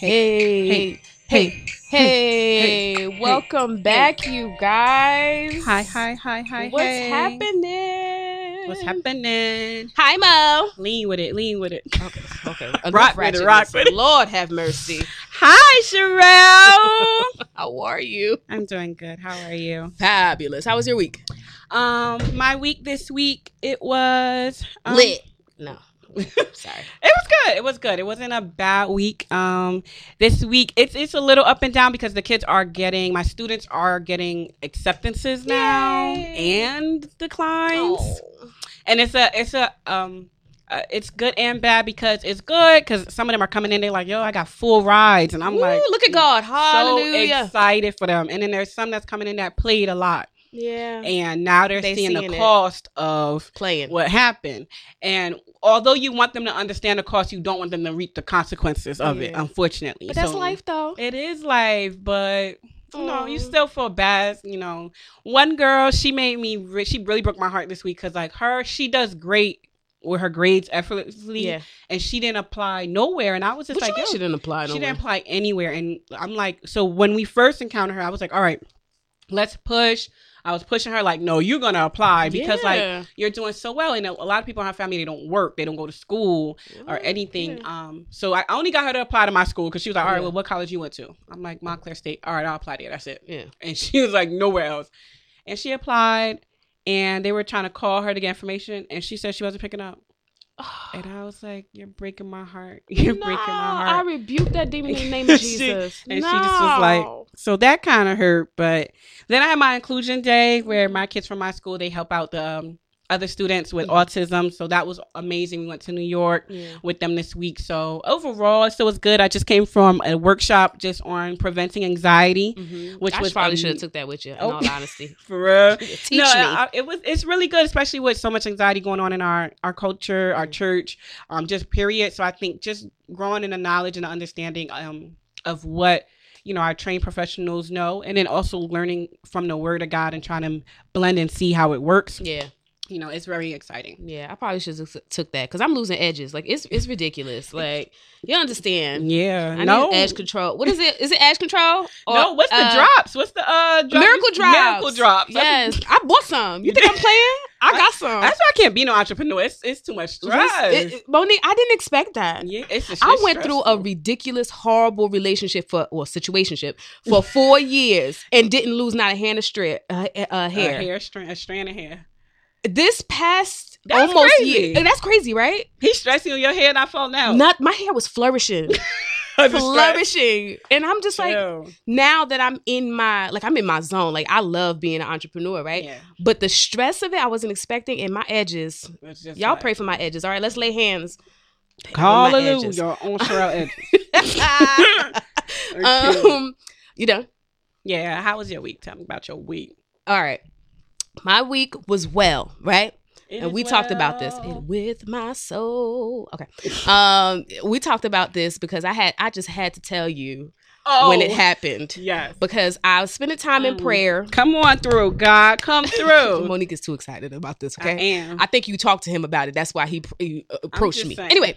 Hey, hey, hey, hey, welcome back, you guys. Hi, hi, hi, hi. What's happening? What's happening? Hi, Mo. Lean with it, lean with it. Okay, okay. Rock with it, rock with it. Lord have mercy. Hi, Sherelle. How are you? I'm doing good. How are you? Fabulous. How was your week? Um, my week this week it was um, Lit. No. Sorry. It was good. It was good. It wasn't a bad week. Um, this week it's it's a little up and down because the kids are getting my students are getting acceptances now Yay. and declines. Oh. and it's a it's a um uh, it's good and bad because it's good because some of them are coming in they're like yo i got full rides and i'm Woo, like look at God. so Hallelujah. excited for them and then there's some that's coming in that played a lot yeah. and now they're They seeing, seeing the it. cost of Playing. what happened and although you want them to understand the cost you don't want them to reap the consequences of it unfortunately But that's So, life, though. it is life but you know, you still feel bad. You know, one girl, she made me, re- she really broke my heart this week because, like, her, she does great with her grades effortlessly, Yeah. and she didn't apply nowhere. And I was just Which like, yo, she didn't apply Nowhere. she didn't apply anywhere. And I'm like, so when we first encountered her, I was like, all right, let's push. I was pushing her, like, no, you're gonna apply because, like, you're doing so well. And a lot of people in her family, they don't work, they don't go to school or Mm, anything. yeah. Um, so I only got her to apply to my school because she was like, all right, Yeah. well, what college you went to? I'm like, Montclair State. All right, I'll apply there. That's it Yeah. and she was like nowhere else and she applied and they were trying to call her to get information and she said she wasn't picking up and i was like you're breaking my heart you're breaking my heart." I heart rebuke that demon in the name of She- Jesus. and she just was like so that kind of hurt but then i had my inclusion day where my kids from my school they help out the um, other students with Mhm. autism so that was amazing we went to new york Yeah. with them this week so overall it still was good i just came from a workshop just on preventing anxiety Mhm. Which I was, probably um, should have took that with you. In oh. all honesty, for real teach no, me. I- it was. It's really good, especially with so much anxiety going on in our our culture, our Mhm. church, um, just period. So I think just growing in the knowledge and the understanding um of what you know our trained professionals know, and then also learning from the Word of God and trying to blend and see how it works. yeah, You know, it's very exciting. yeah. I probably should have took that because I'm losing edges. Like it's it's ridiculous. Like you understand? Yeah. I no. need edge control. What is it? Is it edge control? Or, no. What's the uh, drops? What's the uh drop? Miracle drops. Miracle drops. Yes, I bought some. You think I'm playing? I got some. That's why I can't be no entrepreneur. It's, it's too much stress. It- it- Monique, I didn't expect that. yeah, it's, it's I just went through a ridiculous, horrible relationship for or situationship for four years and didn't lose not a hand of straight uh, uh, A hair. hair strand, a strand of hair. This past That's almost crazy. year, and that's crazy, right? He's stressing on your head. I fall out. Not my hair was flourishing, flourishing, and I'm just like now that I'm in my like I'm in my zone. Like I love being an entrepreneur, right? Yeah, But the stress of it, I wasn't expecting, and my edges. Y'all like- pray for my edges. All right, let's lay hands. on my edges. Hallelujah on Sherelle edges. Um, you know. yeah, how was your week? Tell me about your week. All right. My week was well, right? It and we talked about this well. and with my soul. Okay. Um, we talked about this because I had I just had to tell you oh, when it happened. Yes. Because I was spending time in Mm. prayer. Come on through, God. Come through. Monique is too excited about this, okay? I am. I think you talked to him about it. That's why he, he approached me. saying. Anyway,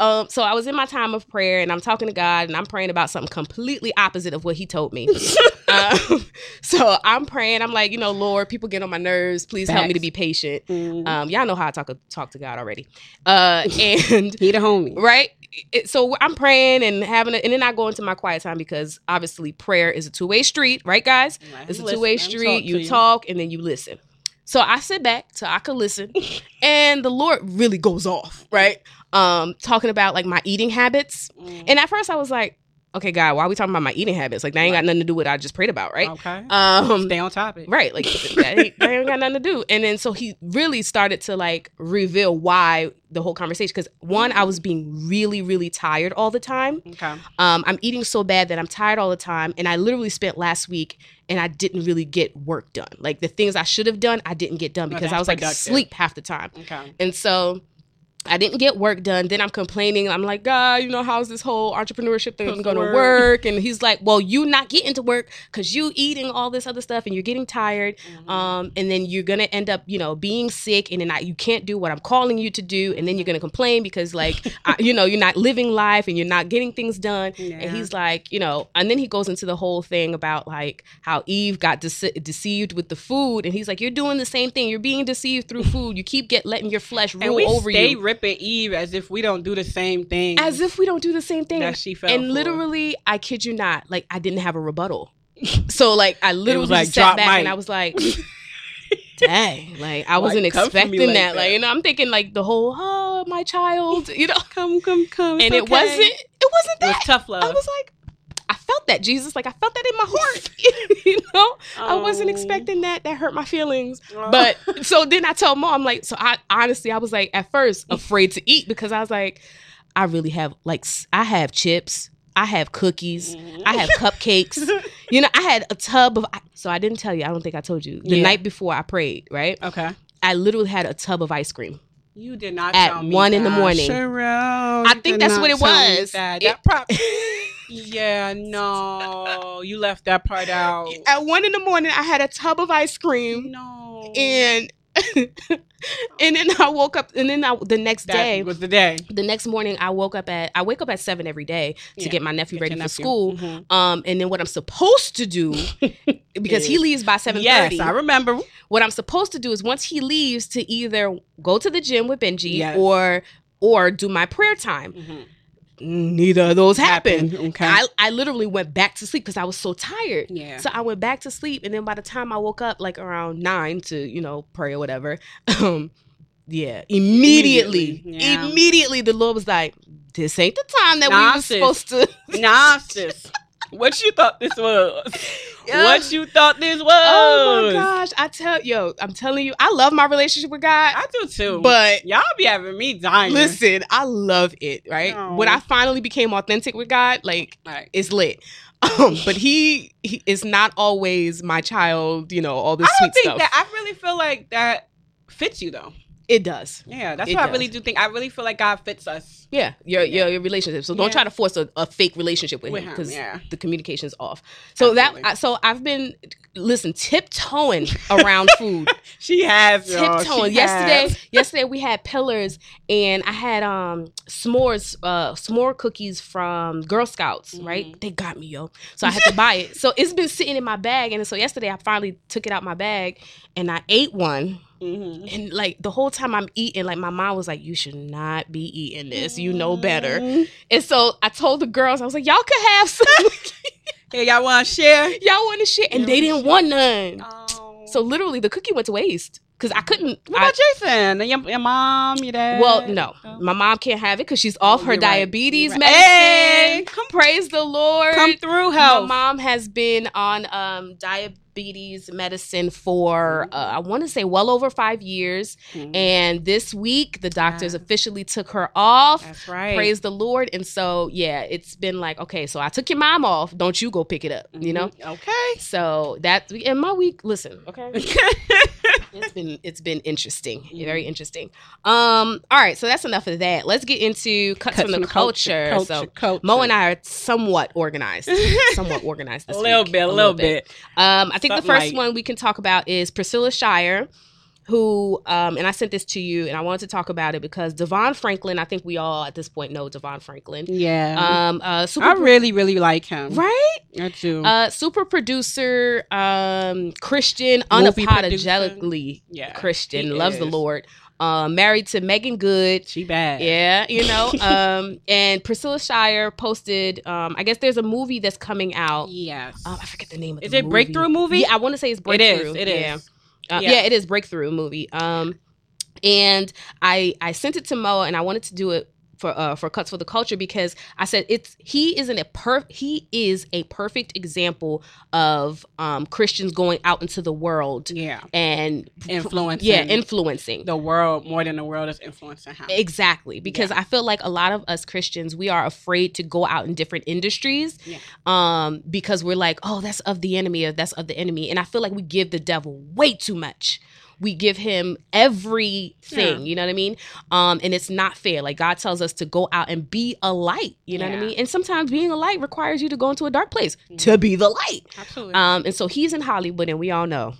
um, so I was in my time of prayer and I'm talking to God and I'm praying about something completely opposite of what he told me. um, so I'm praying. I'm like, you know, Lord, people get on my nerves. Please help me to be patient. Mm. Um, y'all know how I talk talk to God already. Uh, and he the homie. right, it, so I'm praying and having, a, and then I go into my quiet time because obviously prayer is a two way street, right, guys? It's a two way street. talking You to talk and then you listen. So I sit back so I could listen, and the Lord really goes off, right? Um, talking about like my eating habits. Mm. And at first I was like, okay, God, why are we talking about my eating habits? Like that ain't got nothing to do with what I just prayed about, right? Okay. Um, Stay on topic. Right, like that ain't, that ain't got nothing to do. And then so he really started to like reveal why the whole conversation. Because one, I was being really, really tired all the time. Okay. Um, I'm eating so bad that I'm tired all the time, and I literally spent last week and I didn't really get work done. Like the things I should have done, I didn't get done No, because I was like productive. asleep half the time. Okay. And so I didn't get work done. Then I'm complaining. I'm like, God, you know, how's this whole entrepreneurship thing going to work." And he's like, Well, you not getting to work because you eating all this other stuff and you're getting tired. Mm-hmm. Um, and then you're gonna end up, you know, being sick, and then I, you can't do what I'm calling you to do, and then you're gonna complain because, like, I, you know, you're not living life and you're not getting things done. Yeah. And he's like, you know, and then he goes into the whole thing about like how Eve got dece- deceived with the food, and he's like, you're doing the same thing. You're being deceived through food. You keep get letting your flesh rule over stay ripping Eve as if we don't do the same thing. As if we don't do the same thing. That she fell and for. literally, I kid you not, like I didn't have a rebuttal. So like I literally like, sat back mic. and I was like, dang, like I wasn't me expecting like that. that. Like, you know, I'm thinking like the whole, oh, my child, you know, come, come, come. and it's it wasn't, it wasn't It was that. tough love. I was like, felt that Jesus, like I felt that in my heart, you know. I wasn't Oh. expecting that. That hurt my feelings. Oh. But so then I told mom, I'm like, so I honestly, I was like at first afraid to eat because I was like, I really have like I have chips, I have cookies, Mm-hmm. I have cupcakes. You know, I had a tub of. So I didn't tell you. I don't think I told you the Yeah. night before I prayed. Right, okay. I literally had a tub of ice cream. You did not At tell me one in the morning. Sherelle, I think that's what it was. That. It- That prob- yeah, no, you left that part out. At one in the morning, I had a tub of ice cream, No, and and then I woke up, and then I, the next that day, was the day. the next morning I woke up at I wake up at seven every day to Yeah, get my nephew Get ready for nephew. school. Mhm. Um, and then what I'm supposed to do because he leaves by seven Yes. I remember. what I'm supposed to do is once he leaves to either go to the gym with Benji Yes. or or do my prayer time. Mhm. Neither of those happened. Okay. I, I literally went back to sleep because I was so tired. yeah. So I went back to sleep, and then by the time I woke up, like around nine to you know pray or whatever, um, yeah, immediately, Immediately, yeah. immediately, the Lord was like, "This ain't the time that we were sis. supposed to." nah, sis. What you thought this was? Yeah. What you thought this was? Oh my gosh! I tell yo, I'm telling you, I love my relationship with God, I do too. but y'all be having me dying. listen, I love it. Right Oh. when I finally became authentic with God, like Like, it's lit. Um, but he, he is not always my child. You know all this I sweet don't think stuff. that. I really feel like that fits you though. It does. Yeah, that's It what I really do think. I really feel like God fits us. Yeah, your Yeah. your, your relationship. So don't Yeah. try to force a, a fake relationship with, With him because yeah. the communication's off. So Absolutely. that I- so I've been listen tiptoeing around food. She has y'all. She tiptoeing. Yesterday, has. yesterday we had pillars, and I had um s'mores, uh, s'more cookies from Girl Scouts. Right, Mhm. they got me, yo. So I had to buy it. So it's been sitting in my bag, and so yesterday I finally took it out my bag, and I ate one. Mhm. And like the whole time I'm eating, like my mom was like, "You should not be eating this. You know better." Mhm. And so I told the girls, I was like, "Y'all could have some. Hey, y'all want to share? Y'all want to share?" And they didn't want none. Oh. So literally, the cookie went to waste because I couldn't. what I- about Jason? And Your, your mom, your dad? well, no, Oh. my mom can't have it because she's off Oh, her diabetes right. medicine. Hey, come, Praise the Lord. come through, My mom has been on um, diabetes medicine for uh, I want to say well over five years, Mhm. and this week the doctors Yeah. officially took her off. That's right. Praise the Lord. And so, yeah, it's been like, okay, so I took your mom off. Don't you go pick it up, you know? Mhm. Okay. So that in my week, listen, okay, it's been it's been interesting, very interesting. Um, all right, so that's enough of that. Let's get into cuts, from, the, culture. So culture. Mo and I are somewhat organized, somewhat organized. a little week. bit, a little bit. Um, I think the first like- one we can talk about is Priscilla Shirer, who, um, and I sent this to you, and I wanted to talk about it because Devon Franklin. I think we all at this point know Devon Franklin. Yeah. Um, uh, super, I really, really like him. right? I do. Uh, super producer, um, Christian, Movie unapologetically yeah. Christian, he loves the. Lord. Uh, married to Meagan Good. She bad. Yeah, you know. um, and Priscilla Shirer posted. Um, I guess there's a movie that's coming out. Yes. Um, I forget the name of Is it Breakthrough movie? Yeah, I want to say it's it Breakthrough. It is. It yeah. is. Uh, Yeah. yeah. it is breakthrough movie. Um, and I I sent it to Moa, and I wanted to do it for uh, for cuts for the culture because I said it's he isn't a per he is a perfect example of um, Christians going out into the world Yeah. and Influencing. yeah influencing the world more than the world is influencing him. Exactly, because I feel like a lot of us Christians we are afraid to go out in different industries, Yeah. um, because we're like, oh, that's of the enemy, or that's of the enemy, and I feel like we give the devil way too much, we give him everything. Yeah. You know what I mean? Um, and it's not fair. Like God tells us to go out and be a light. You know what I mean? And sometimes being a light requires you to go into a dark place to be the light. Absolutely. Um, and so he's in Hollywood, and we all know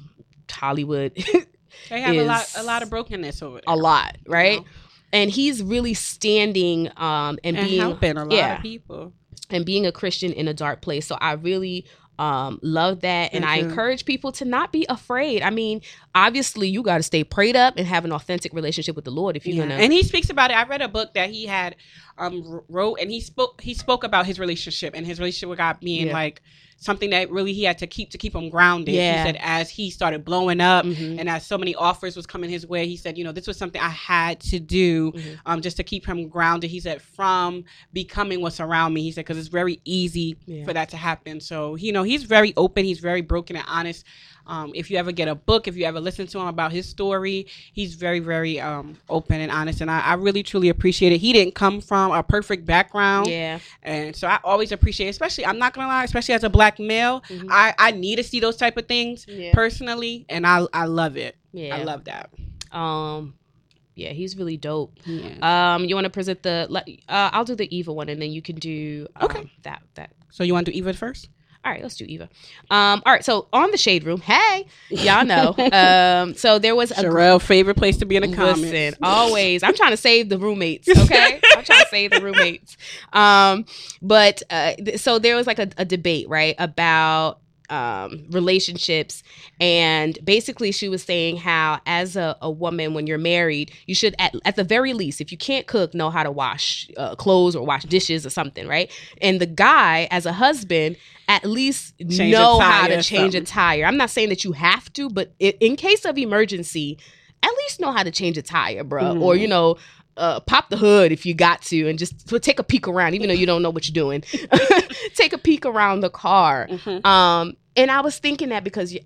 Hollywood they have a lot a lot of brokenness over there. a lot, you right? know, And he's really standing um and, And, being helping a lot yeah. of people. and being a Christian in a dark place. So I really um love that and I Mhm. encourage people to not be afraid. I mean, obviously you got to stay prayed up and have an authentic relationship with the Lord if you're Yeah. to And he speaks about it. I read a book that he had um wrote and he spoke he spoke about his relationship and his relationship with God being Yeah. like something that really he had to keep to keep him grounded. Yeah. He said as he started blowing up Mhm. and as so many offers was coming his way, he said, you know, this was something I had to do Mhm. um, just to keep him grounded. He said, from becoming what's around me. He said, because it's very easy Yeah. for that to happen. So, you know, he's very open. He's very broken and honest. Um, if you ever get a book, if you ever listen to him about his story, he's very, very um, open and honest. And I, I really, truly appreciate it. He didn't come from a perfect background. Yeah. And so I always appreciate, especially, I'm not going to lie, especially as a black male, Mhm. I, I need to see those type of things Yeah. personally. And I, I love it. Yeah. I love that. um yeah, he's really dope. Yeah. Um you want to present the uh I'll do the Eva one and then you can do um, Okay. that that so you want to do Eva first? All right, let's do Eva. Um, all right, so on the shade room, hey, y'all know. um, so there was a Sherelle, favorite place to be in a comments. Listen, always. I'm trying to save the roommates. Okay, I'm trying to save the roommates. Um, but uh, th- so there was like a, a debate, right, about um relationships and basically she was saying how as a, a woman when you're married you should at, at the very least if you can't cook know how to wash uh, clothes or wash dishes or something right and the guy as a husband at least Change know how to change a tire i'm not saying that you have to but in case of emergency at least know how to change a tire, bro. Mhm. Or you know, uh, pop the hood if you got to, and just take a peek around, even though you don't know what you're doing. take a peek around the car. Mhm. Um, and I was thinking that because,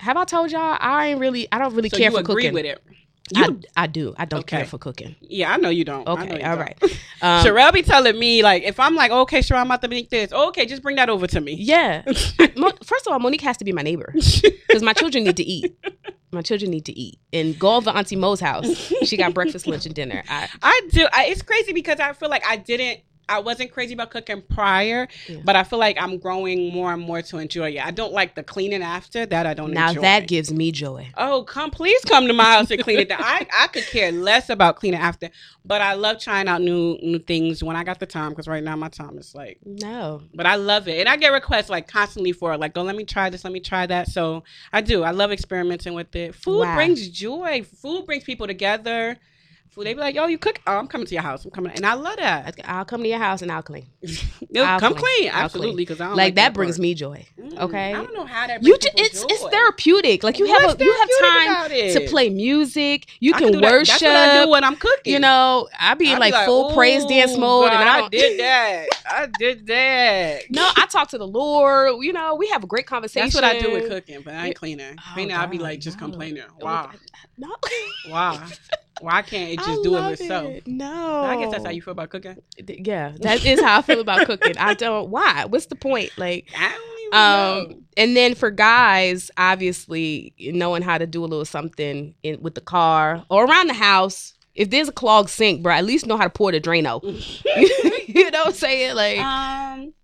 have I told y'all I ain't really, I don't really So care you for agree cooking. with it? I, You, I do. I don't care for cooking. yeah, I know you don't. I Okay, you all don't. right. Um, Sherelle be telling me like if I'm like okay, Sherelle, I'm about to make this. Okay, just bring that over to me. Yeah. I- Mo- First of all, Monique has to be my neighbor because my children need to eat. My children need to eat and go over Auntie Mo's house. She got breakfast, lunch, and dinner. I, I do. I, it's crazy because I feel like I didn't. I wasn't crazy about cooking prior, Yeah. but I feel like I'm growing more and more to enjoy it. I don't like the cleaning after that. I don't. Enjoy. Now enjoy. that gives me joy. Oh, come please come to my house and clean it. Down. I I could care less about cleaning after, but I love trying out new new things when I got the time. Because right now my time is like No. but I love it. And I get requests like constantly for it, like, oh, let me try this, let me try that. So I do. I love experimenting with it. Food Wow. brings joy. Food brings people together. Food, they be like, "Yo, you cook? Oh, I'm coming to your house. I'm coming. And I love that. I'll come to your house and I'll clean. Yo, I'll come clean. clean. Absolutely. Because I don't Like, like, that brings part. me joy. Mm, okay. I don't know how that You brings ju- people it's it's therapeutic. Like you have a, you have time to play music. You I can, do that. worship. That's what I do when I'm cooking. You know, I be I in like, be full praise dance mode, God, and I I did that. I did that. no, I talk to the Lord. You know, we have a great conversation. That's what I do with cooking, but I ain't cleaning. Cleaning, I'll be like just complaining. Wow, No, wow. Why can't it just do it love it. No, I guess that's how you feel about cooking. Yeah, that is how I feel about cooking. I don't. Why? What's the point? Like, I don't um, know. and then for guys, obviously knowing how to do a little something in with the car or around the house. If there's a clogged sink, bro, at least know how to pour the Drano. you know what I'm saying? Like, um.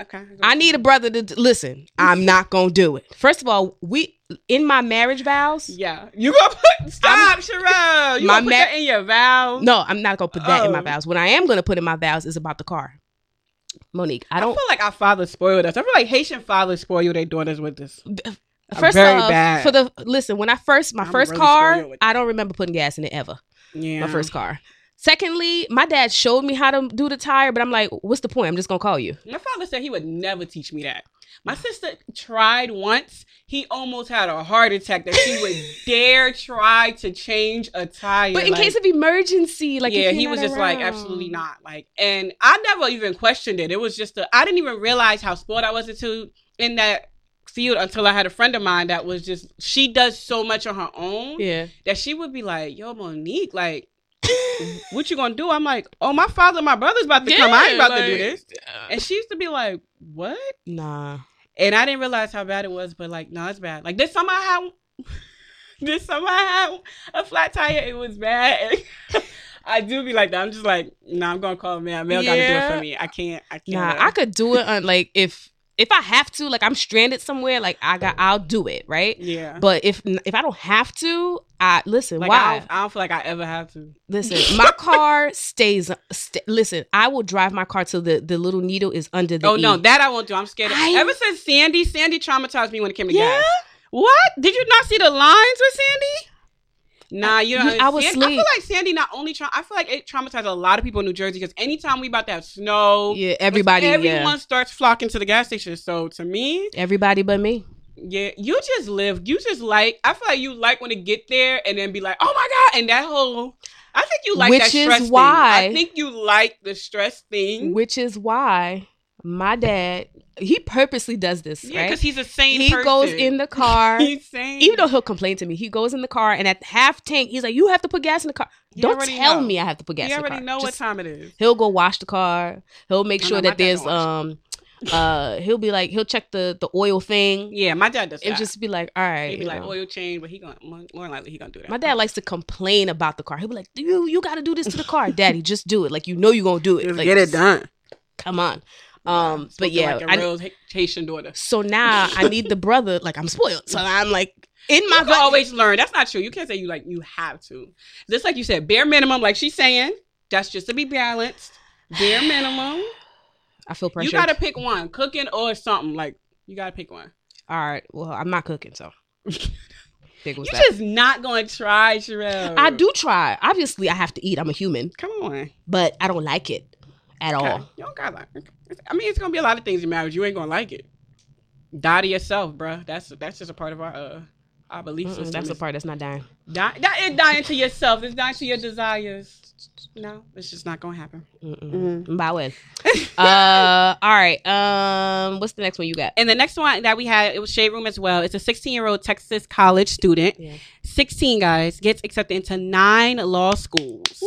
Okay. I need a brother to to- listen. I'm not gonna do it. First of all, we in my marriage vows. Yeah, you gonna put stop, Sherelle. You My gonna put ma- that in your vows? No, I'm not gonna put that in my Oh. vows. What I am gonna put in my vows is about the car. Monique, I I, don't. feel like our fathers spoiled us. I feel like Haitian fathers spoil their daughters with this. First off, bad. for the listen, when I first my I'm first really car, I don't remember putting gas in it ever. Yeah, My first car. Secondly, my dad showed me how to do the tire, but I'm like, what's the point? I'm just gonna call you. My father said he would never teach me that. My sister tried once. He almost had a heart attack that she would dare try to change a tire. But in like- case of emergency, like yeah, he was just like absolutely not like, and I never even questioned it. It was just a, I didn't even realize how spoiled I was into in that field until I had a friend of mine that was just she does so much on her own Yeah. that she would be like, "Yo, Monique, like." What you gonna do? I'm like, oh, my father, my brother's about to come. I ain't Yeah, about to do like, this. And she used to be like, what? Nah. And I didn't realize how bad it was, but like, no, it's bad. Like this summer I had this summer I had a flat tire. It was bad. I do be like that. I'm just like, nah, I'm gonna call a man. Male gotta do it for me. I can't. I can't. Nah, I could do it on like if if I have to, like I'm stranded somewhere, like I got I'll do it, right? Yeah. But if if I don't have to, I listen. Like I why? don't, I don't feel like I ever have to. Listen, my car stays. St- listen, I will drive my car till the the little needle is under the. Oh no, E. that I won't do. I'm scared. Of, I- ever since Sandy, Sandy traumatized me when it came to Yeah? gas. What? Did you not see the lines with Sandy? Nah, you know. I was Sandy- I feel like Sandy not only tra- I feel like it traumatized a lot of people in New Jersey because anytime we about to have snow, Yeah, everybody. everyone yeah, starts flocking to the gas station. So to me, everybody but me. yeah, you just live. You just like. I feel like you like when it get there and then be like, oh my god, and that whole. I think you like Which that is stress thing. why- I think you like the stress thing. Which is why my dad he purposely does this, Yeah, right? because he's a sane He person. goes in the car. He's sane. even though he'll complain to me, he goes in the car and at half tank, he's like, "You have to put gas in the car." He Don't tell know. me I have to put gas you in the already car. know what time it is. He'll go wash the car. He'll make sure no, that there's um uh he'll be like he'll check the the oil thing Yeah, my dad does that. and just be like, all right. He'd be like know. oil change, but he gonna more more likely he gonna do that. My dad likes to complain about the car. He'll be like, "You you got to do this to the car, Daddy. Just do it. Like you know you're gonna do it. Just Like, get it done. Come on." Um, but yeah, like a I- real Haitian daughter. so now I need the brother. Like I'm spoiled, so I'm like in my You can always learn. That's not true. You can't say you like you have to. Just like you said, bare minimum. Like she's saying, that's just to be balanced. Bare minimum. I feel pressure. You gotta pick one, cooking or something. Like you gotta pick one. All right. Well, I'm not cooking, so. Big was You that. just not gonna try, Sherelle. I do try. Obviously, I have to eat. I'm a human, Come on. but I don't like it at Okay. all. You don't gotta like. I mean, it's gonna be a lot of things in marriage. You ain't gonna like it. Die to yourself, bruh. That's that's just a part of our uh our belief Mm-mm, system. that's the part that's not dying. Die, that is dying to yourself. It's dying to your desires. No, it's just not gonna happen. Mm-mm. Bye when. uh, all right. Um, what's the next one you got? And the next one that we had, it was Shade Room as well. It's a 16 year old Texas college student. Yeah. 16 guys gets accepted into nine law schools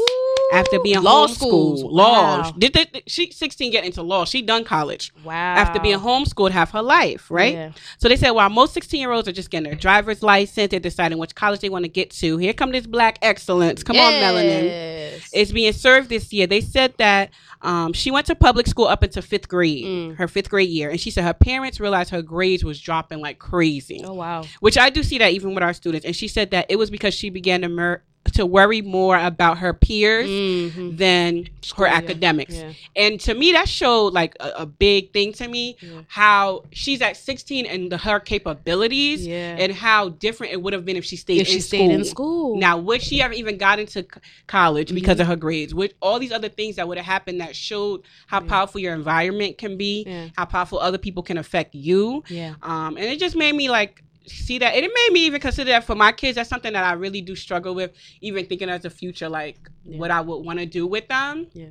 after being law homeschooled. schools. Law. Wow. Did, did, she 16 get into law? She done college Wow. after being homeschooled half her life, right? Yeah. So they said while most 16 year olds are just getting their driver's license, they're deciding which college they want to get to. Here come this black excellence. Come on, Melanin. Yes. It's being served this year. They said that um, she went to public school up into fifth grade, Mm. her fifth grade year, and she said her parents realized her grades was dropping like crazy. Oh wow. Which I do see that even with our students. And she said that it was because she began to mer- to worry more about her peers Mhm. than School, her academics. Yeah. And to me, that showed like a, a big thing to me Yeah. how she's at 16 and the, her capabilities Yeah. and how different it would have been if she stayed if in she school. stayed in school. Now, would she have even got into c- college because Mm-hmm. of her grades? With all these other things that would have happened that showed how Yeah. powerful your environment can be, Yeah. how powerful other people can affect you. Yeah. Um, and it just made me like see that, and it made me even consider that for my kids. That's something that I really do struggle with, even thinking as a future, like Yeah. what I would want to do with them. Yeah.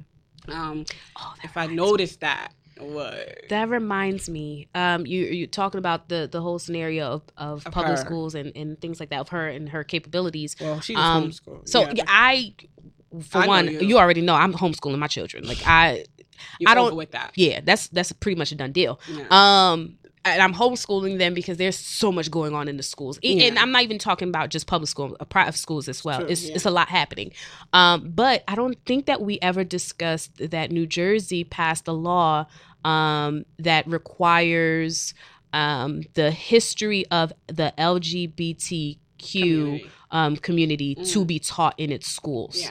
Um, Oh, if I noticed that, what? That reminds me. Um, you you talking about the the whole scenario of, of, Of public her. schools and, and things like that of her and her capabilities. Well, she was Um, homeschooled. So yeah, I, for I one, you. you. already know I'm homeschooling my children. Like I, You're I don't- with that. yeah, that's that's pretty much a done deal. Yeah. Um, and I'm homeschooling them because there's so much going on in the schools, and Yeah. I'm not even talking about just public school, uh, private schools as well. True, it's yeah. it's a lot happening. Um, but I don't think that we ever discussed that New Jersey passed a law um that requires um the history of the LGBTQ Community. um community to Mm. be taught in its schools. Yeah.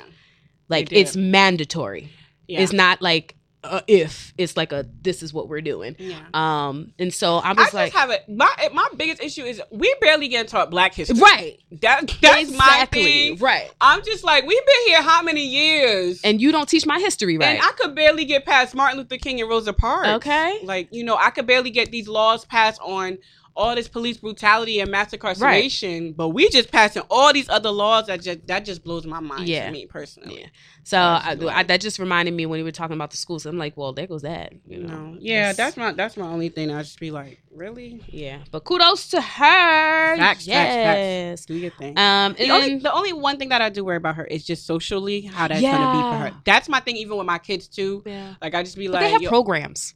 Like it's mandatory. It's not like uh, if it's like a this is what we're doing. yeah. Um, and so I'm I just just like, have it. My my biggest issue is we barely get taught Black history. right, That that's my thing. right. I'm just like we've been here how many years, And you don't teach my history right. And I could barely get past Martin Luther King and Rosa Parks. Okay. like you know I could barely get these laws passed on all this police brutality and mass incarceration, but we just passing all these other laws that just that just blows my mind Yeah. to me personally. Yeah. so I, I, that just reminded me when we were talking about the schools. I'm like, well, there goes that. You know, know, yeah, that's my that's my only thing. I just be like, really, yeah. But kudos to her. Facts, facts, yes. facts. do your thing. Um, The only, the only one thing that I do worry about her is just socially how that's gonna be for her. That's my thing, even with my kids too. yeah. Like I just be But like, they have programs.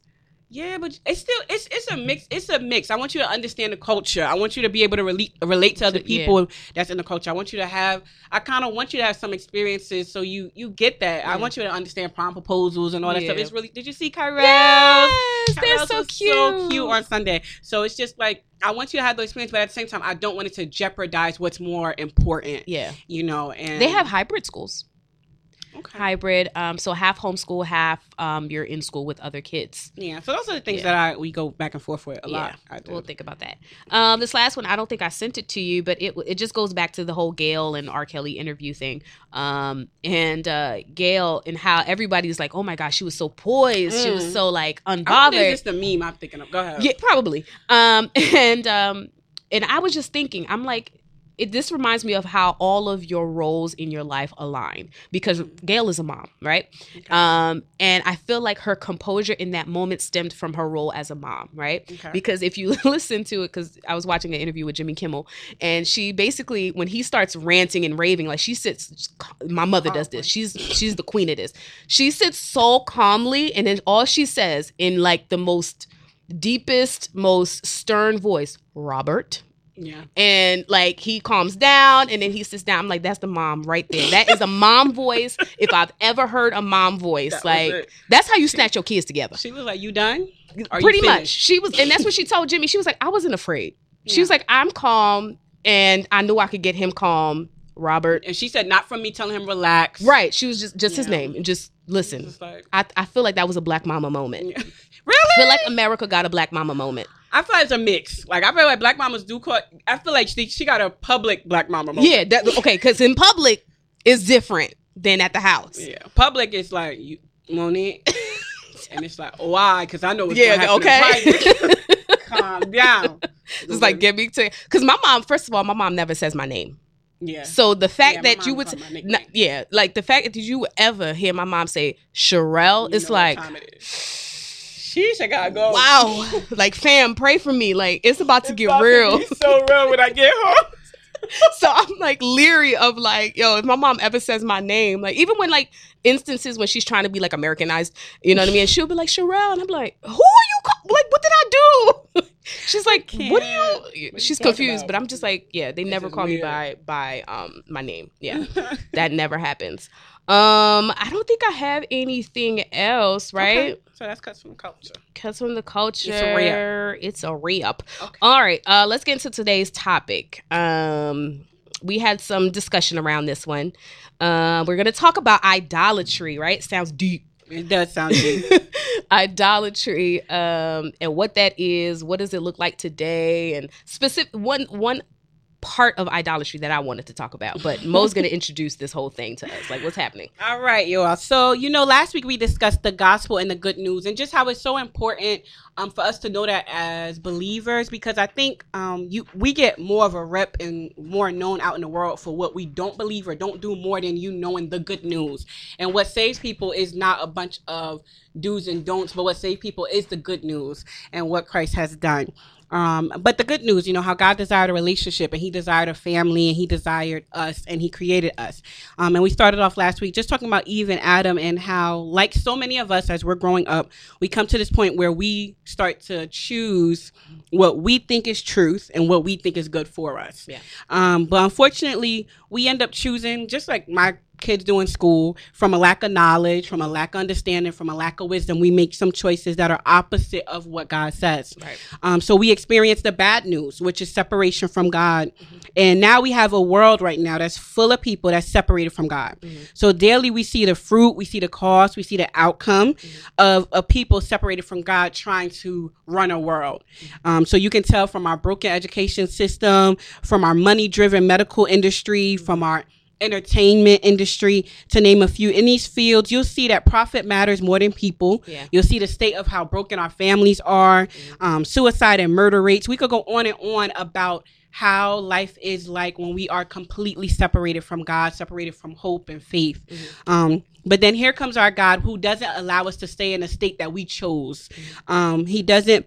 Yeah, but it's still it's it's a mix. It's a mix. I want you to understand the culture. I want you to be able to relate relate to other Yeah. people that's in the culture. I want you to have. I kind of want you to have some experiences so you you get that. I want you to understand prom proposals and all that stuff. It's really. Did you see Kyrell? Yes, they're so cute. So cute on Sunday. So it's just like I want you to have those experiences, but at the same time, I don't want it to jeopardize what's more important. yeah, You know, and they have hybrid schools. Okay. Hybrid, um, so half homeschool, half um, you're in school with other kids. Yeah, so those are the things Yeah. that I we go back and forth with a lot. I do. We'll think about that. Um, this last one, I don't think I sent it to you, but it it just goes back to the whole Gayle and R. Kelly interview thing. Um, and uh, Gayle and how everybody's like, oh my gosh, she was so poised, she was Mm. so like unbothered. it's just the meme I'm thinking of. Go ahead. Yeah, probably. Um, and um, and I was just thinking, I'm like, it, this reminds me of how all of your roles in your life align because Gayle is a mom, right? Okay. Um, and I feel like her composure in that moment stemmed from her role as a mom, right? Okay. Because if you listen to it, because I was watching an interview with Jimmy Kimmel, and she basically, when he starts ranting and raving, like she sits, my mother does this. She's she's the queen of this. She sits so calmly, and then all she says in like the most deepest, most stern voice, Robert. Yeah. And like he calms down and then he sits down. I'm like, that's the mom right there. That is a mom voice. If I've ever heard a mom voice, That like that's how you snatch your kids together. She was like, "You done?" Are you Pretty much. She was, and that's what she told Jimmy. She was like, I wasn't afraid. She Yeah. was like, I'm calm, and I knew I could get him calm. Robert, And she said, "Not from me telling him relax." right? She was just just his name and just listen. just like, I I feel like that was a black mama moment. yeah. I really? feel like America got a black mama moment. I feel like it's a mix. Like I feel like black mamas do call. I feel like she, she got a public black mama. Moment. Yeah, that okay. Because in public is different than at the house. Yeah. Public is like you, Monique, and it's like why? Because I know what's Yeah, okay. Calm down. It's like get me to because my mom. First of all, my mom never says my name. yeah. So the fact Yeah, that you would, not, yeah, like the fact that you ever hear my mom say Sherelle, You it's like, time it is. Sheesh, I gotta go. wow, like fam, pray for me. Like it's about to It's get about real. be so real when I get home. so I'm like leery of like, yo, if my mom ever says my name, like even when like instances when she's trying to be like Americanized, you know what I mean? And she'll be like Sherelle, and I'm like, who are you? Call- like, what did I do? she's like, what do you? What She's you confused, about? but I'm just like, yeah, they This never call me by by um my name. Yeah, that never happens. Um, I don't think I have anything else, right? Okay. So that's cuts from culture. Because from the culture, It's a re-up. it's a re-up. Okay. All right, uh, let's get into today's topic. Um, we had some discussion around this one. Uh, we're gonna talk about idolatry, right? Sounds deep. It does sound deep. idolatry, um, and what that is. What does it look like today? And specific one one part of idolatry that I wanted to talk about. But Mo's gonna introduce this whole thing to us. Like, what's happening? All right, y'all. So, you know, last week we discussed the gospel and the good news and just how it's so important um, for us to know that as believers because I think um, you we get more of a rep and more known out in the world for what we don't believe or don't do more than you knowing the good news. And what saves people is not a bunch of do's and don'ts, but what saves people is the good news and what Christ has done. Um, but the good news, you know, how God desired a relationship and He desired a family and He desired us and He created us. Um, and we started off last week just talking about Eve and Adam and how, like so many of us as we're growing up, we come to this point where we start to choose what we think is truth and what we think is good for us. Yeah. Um, but unfortunately, we end up choosing, just like my kids do in school, from a lack of knowledge, from a lack of understanding, from a lack of wisdom, we make some choices that are opposite of what God says. Right. Um, so we experience the bad news, which is separation from God. And now we have a world right now that's full of people that's separated from God. So daily we see the fruit, we see the cost, we see the outcome of, of people separated from God trying to run a world. Um, so you can tell from our broken education system, from our money driven medical industry, from our entertainment industry to name a few. In these fields you'll see that profit matters more than people. Yeah. you'll see the state of how broken our families are um, suicide and murder rates. We could go on and on about how life is like when we are completely separated from god separated from hope and faith. Um, but then here comes our god who doesn't allow us to stay in a state that we chose. Um, he doesn't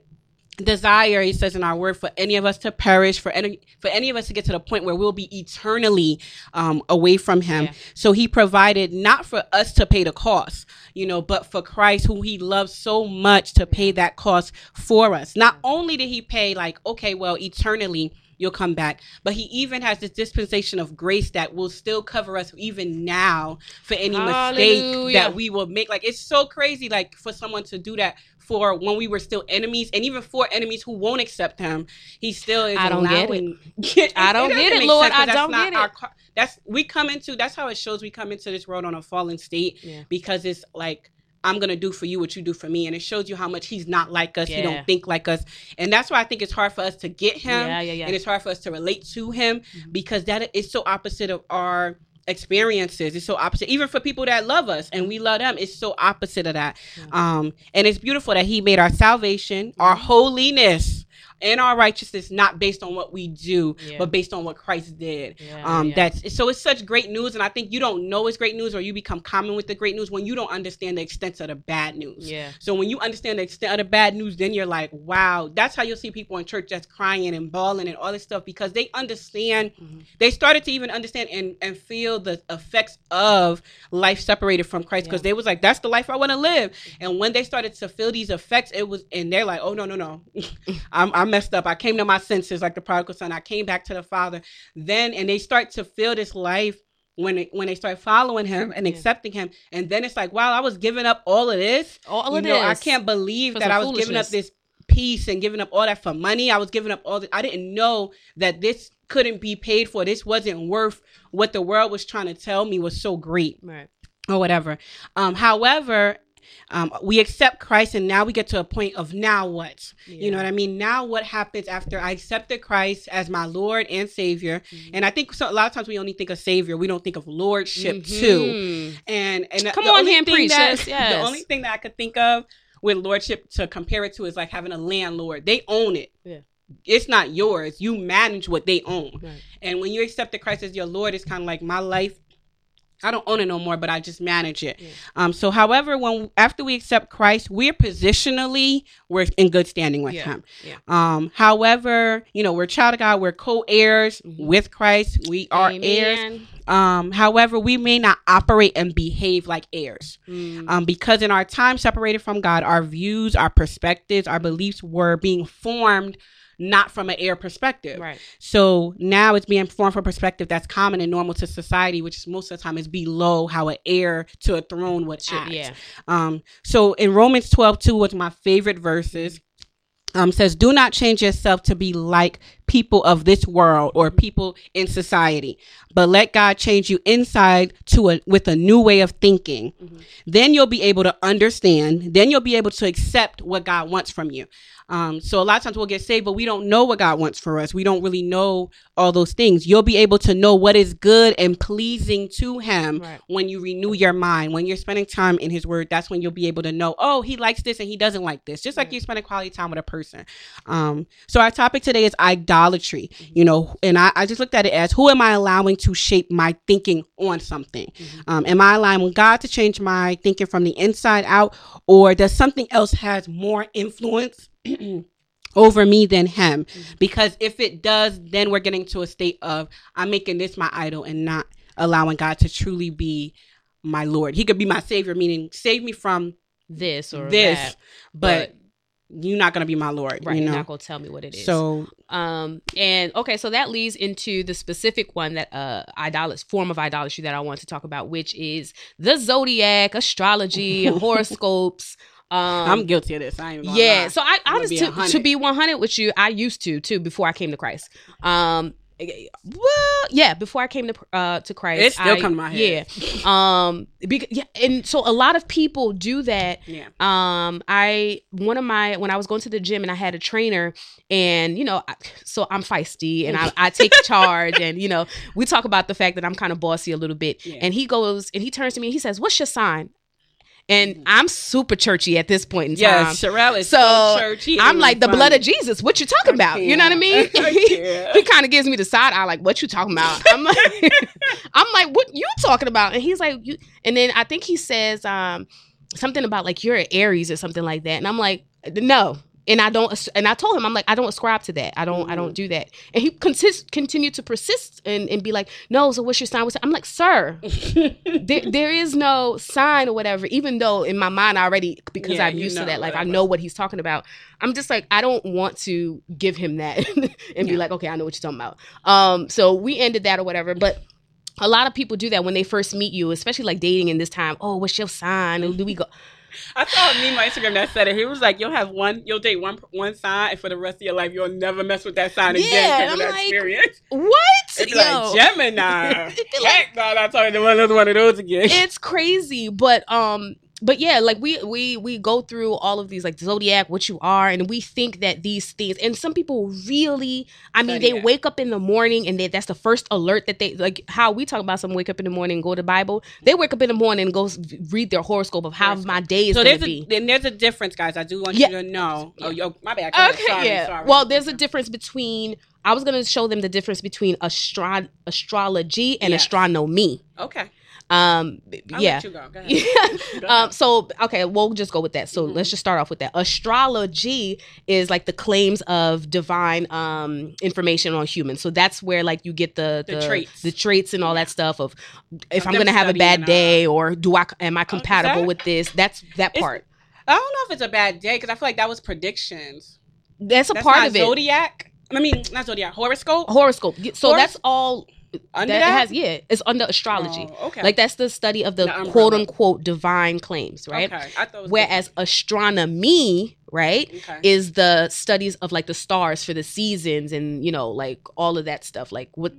desire he says in our word for any of us to perish for any for any of us to get to the point where we'll be eternally um, away from him. Yeah. so he provided not for us to pay the cost you know but for christ who he loves so much to pay that cost for us. Not only did he pay like okay well eternally you'll come back but he even has this dispensation of grace that will still cover us even now for any mistake that we will make like it's so crazy like for someone to do that for when we were still enemies and even for enemies who won't accept him he still is I don't get allowing I don't doesn't get it, Lord. I don't get it. car- that's we come into that's how it shows we come into this world on a fallen state Yeah. because it's like I'm gonna do for you what you do for me, and it shows you how much he's not like us. He don't think like us, and that's why I think it's hard for us to get him, Yeah, yeah, yeah. and it's hard for us to relate to him Mhm. because that is so opposite of our experiences. It's so opposite, even for people that love us and we love them. It's so opposite of that. Yeah. Um, and it's beautiful that He made our salvation, our Mhm. holiness, and our righteousness not based on what we do, Yeah. but based on what Christ did Yeah, um yeah. that's so it's such great news and i think you don't know it's great news or you become common with the great news when you don't understand the extent of the bad news yeah. so when you understand the extent of the bad news then you're like wow that's how you'll see people in church that's crying and bawling and all this stuff because they understand Mhm. they started to even understand and, and feel the effects of life separated from christ because they was like that's the life i want to live and when they started to feel these effects it was and they're like oh no no no I'm, I messed up. I came to my senses like the prodigal son. I came back to the Father. Then, and they start to feel this life when it, when they start following Him and Yeah. accepting Him. And then it's like, wow, I was giving up all of this. All you of know, I can't believe that I was giving up this peace and giving up all that for money. I was giving up all this. I didn't know that this couldn't be paid for. This wasn't worth what the world was trying to tell me was so great Right. or whatever. Um, however, um, we accept Christ, and now we get to a point of now what? You know what I mean? Now what happens after I accepted Christ as my Lord and Savior? Mhm. And I think so, a lot of times we only think of Savior, we don't think of Lordship too. Mhm. And and Come the on here preach, that- Yes. The only thing that I could think of with Lordship to compare it to is like having a landlord. They own it. Yeah. It's not yours. You manage what they own. Right. And when you accepted Christ as your Lord, it's kind of like my life. I don't own it no more, but I just manage it. Yeah. Um. So, however, when after we accept Christ, we're positionally we're in good standing with Yeah. Him. Yeah. Um. However, you know, we're child of God. We're co-heirs Mhm. with Christ. We are heirs. Um. However, we may not operate and behave like heirs. Mm. Um, because in our time separated from God, our views, our perspectives, our beliefs were being formed not from an heir perspective. right. So now it's being formed from a perspective that's common and normal to society, which most of the time is below how an heir to a throne would Should- act. yeah. Um, so in Romans 12, 2 was my favorite verses. Um, says, do not change yourself to be like people of this world or people in society, but let God change you inside to a with a new way of thinking. Mhm. Then you'll be able to understand. Then you'll be able to accept what God wants from you. Um, so a lot of times we'll get saved, but we don't know what God wants for us. We don't really know all those things. You'll be able to know what is good and pleasing to Him Right. when you renew your mind. When you're spending time in His Word, that's when you'll be able to know, oh, He likes this and He doesn't like this. Just like Right. you're spending quality time with a person. Um, so our topic today is idolatry. You know, and I, I just looked at it as who am I allowing to shape my thinking on something? Mhm. Um, am I allowing God to change my thinking from the inside out, or does something else has more influence over me than Him? Mhm. Because if it does, then we're getting to a state of I'm making this my idol and not allowing God to truly be my Lord. He could be my Savior, meaning save me from This or this, that. but, you're not gonna be my Lord. Right. you You're not gonna tell me what it is. So Um, and okay, so that leads into the specific one that uh idolatry form of idolatry that I want to talk about, which is the zodiac, astrology, horoscopes. Um, I'm guilty of this. I ain't yeah. lie. So I be to, 100. to be 100 with you, I used to too before I came to Christ. Um, well, yeah, before I came to uh to Christ, It still I- come to my head. Yeah. Um, because, yeah, and so a lot of people do that yeah. um i one of my when i was going to the gym and i had a trainer and you know I, so i'm feisty and I, I take charge and you know we talk about the fact that i'm kind of bossy a little bit Yeah. and he goes and he turns to me and he says what's your sign and Mhm. i'm super churchy at this point in time. Yes, Sherelle is so, So, churchy. i'm like the blood of jesus what you talking about? You know what i mean? I he can't. kind of gives me the side eye like what you talking about? I'm like i'm like what you talking about? And he's like you and then i think he says um something about like you're an aries or something like that. And i'm like no and I don't and I told him I'm like I don't ascribe to that. I don't I don't do that. And he consist continued to persist and, and be like, "No, so what's your sign?" What's I'm like, "Sir, there, there is no sign or whatever." Even though in my mind I already because Yeah, I'm used to that, like I know what he's talking about. I'm just like I don't want to give him that and be like, "Okay, I know what you're talking about." Um, so we ended that or whatever, but. A lot of people do that when they first meet you, especially like dating in this time. Oh, what's your sign? And do we go? I saw a meme on Instagram that said it. He was like, "You'll have one, you'll date one one sign, and for the rest of your life, you'll never mess with that sign Yeah, again because I'm of that like, experience." What? It's like Gemini. Be like- Heck, no, I'm not talking to one another one of those again. it's crazy but um but yeah like we we we go through all of these like zodiac what you are and we think that these things and some people really i mean they wake up in the morning and they, that's the first alert that they like how we talk about some wake up in the morning and go to the bible they wake up in the morning and go read their horoscope of how Horoscope. my day is so there's to a be then there's a difference, guys. I do want Yeah. you to know. Oh, yo, my bad. Okay Sorry, yeah sorry. well there's a difference between i was going to show them the difference between astro- astrology and Yes. astronomy okay. Um I'll yeah go. Go. Um, so okay, we'll just go with that. So Mhm. let's just start off with that. Astrology is like the claims of divine um information on humans. So that's where like you get the The the, traits. the traits and all that stuff of if I'm gonna have a bad uh, day or do I am I compatible that- with this? That's that It's- part. I don't know if it's a bad day because I feel like that was predictions. That's a That's part of it. Zodiac. I mean, not zodiac. Horoscope. Horoscope. So Horos- that's all Under that, that, it has. Yeah, it's under astrology. Oh, okay. Like that's the study of the, umbrella. quote unquote divine claims, right? Okay. I thought it was Whereas astronomy, right, Okay. is the studies of like the stars for the seasons and you know like all of that stuff like what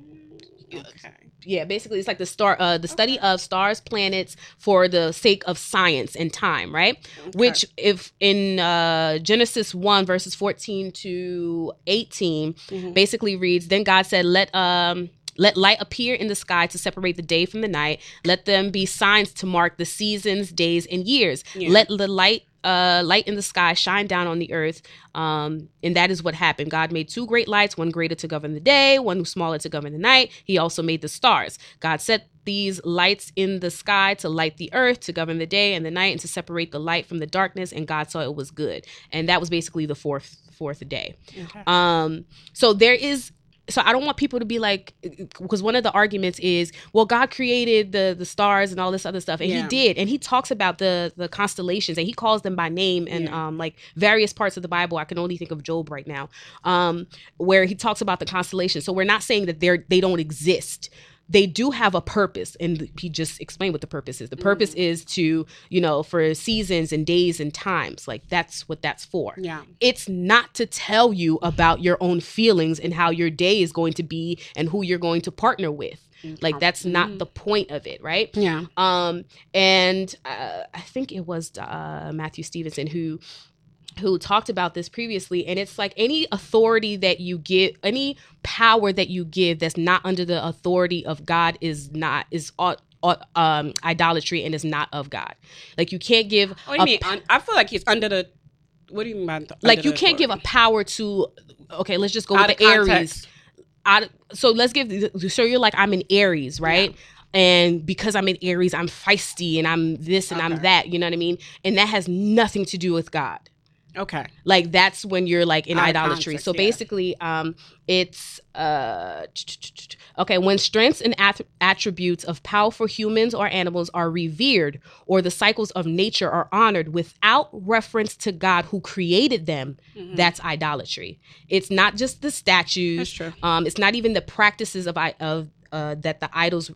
Okay. yeah basically it's like the star uh the study of stars planets for the sake of science and time right Okay. which if in uh genesis 1 verses 14 to 18 Mhm. basically reads then god said let um let light appear in the sky to separate the day from the night. Let them be signs to mark the seasons days and years. Yeah. let the light uh, light in the sky shine down on the earth um, and that is what happened. God made two great lights one greater to govern the day one smaller to govern the night. He also made the stars. God set these lights in the sky to light the earth to govern the day and the night and to separate the light from the darkness and god saw it was good. And that was basically the fourth fourth day. Okay. um, so there is so I don't want people to be like because one of the arguments is well God created the the stars and all this other stuff and Yeah. he did and he talks about the the constellations and he calls them by name and Yeah. um like various parts of the Bible I can only think of Job right now um where he talks about the constellations so we're not saying that they're they don't exist they do have a purpose and he just explained what the purpose is. The purpose is to you know for seasons and days and times. Like that's what that's for. Yeah. it's not to tell you about your own feelings and how your day is going to be and who you're going to partner with. Like that's not the point of it right? Yeah. um and uh, i think it was uh, matthew stevenson who who talked about this previously and it's like any authority that you give any power that you give that's not under the authority of god is not is au- um idolatry and is not of god. Like you can't give What do you mean? I feel like he's under the. What do you mean like you can't give a power to okay let's just go Out with the aries. context. out so let's give so you're like i'm in aries right? And because i'm in aries i'm feisty and i'm this and i'm that you know what i mean? And that has nothing to do with god Okay. like that's when you're like in idolatry so yeah. basically um it's uh okay when strengths and att- attributes of powerful humans or animals are revered or the cycles of nature are honored without reference to god who created them Mhm. that's idolatry it's not just the statues That's true. um it's not even the practices of i of uh that the idols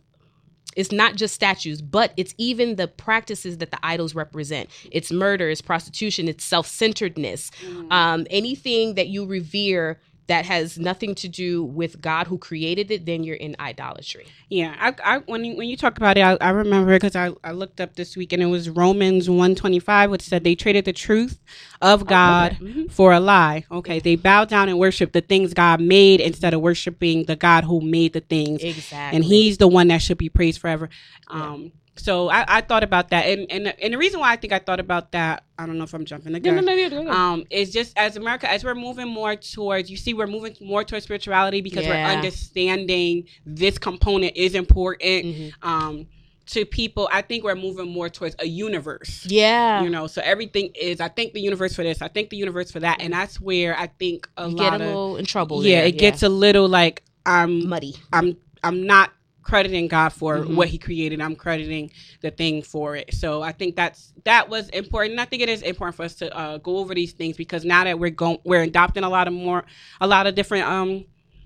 it's not just statues, but it's even the practices that the idols represent. It's murder, it's prostitution, it's self centeredness. Mm. Um, anything that you revere that has nothing to do with God who created it, then you're in idolatry. Yeah, I, I when you, when you talk about it, I, I remember because I, I looked up this week and it was Romans one twenty five, which said they traded the truth of God Mhm. for a lie. Okay, they bowed down and worshiped the things God made instead of worshiping the God who made the things, Exactly. and He's the one that should be praised forever. Um, so I, I thought about that, and, and and the reason why I think I thought about that, I don't know if I'm jumping the No, no, no, no, no. um is just as america as we're moving more towards you see we're moving more towards spirituality because Yeah. we're understanding this component is important Mhm. um to people, I think we're moving more towards a universe. Yeah. You know, so everything is. I think the universe for this. I think the universe for that, and that's where I think a you lot get a of little in trouble. yeah, there, it gets a little like I'm muddy. I'm I'm not crediting God for Mhm. what He created. I'm crediting the thing for it. So I think that's that was important. And I think it is important for us to uh, go over these things because now that we're going, we're adopting a lot of more, a lot of different, um,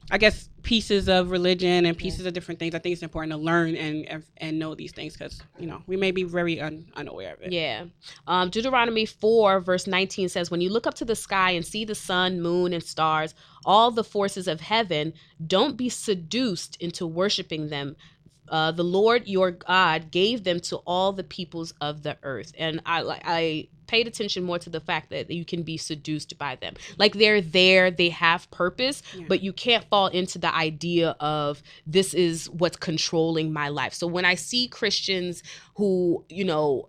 I guess pieces of religion and pieces of different things. I think it's important to learn and and, know these things because you know we may be very un, unaware of it. Yeah. Um, Deuteronomy 4, verse 19 says, When you look up to the sky and see the sun, moon, and stars, all the forces of heaven, don't be seduced into worshiping them. Uh, the Lord your God gave them to all the peoples of the earth. And I I paid attention more to the fact that you can be seduced by them. Like they're there, they have purpose, Yeah. but you can't fall into the idea of this is what's controlling my life. So when I see Christians who, you know,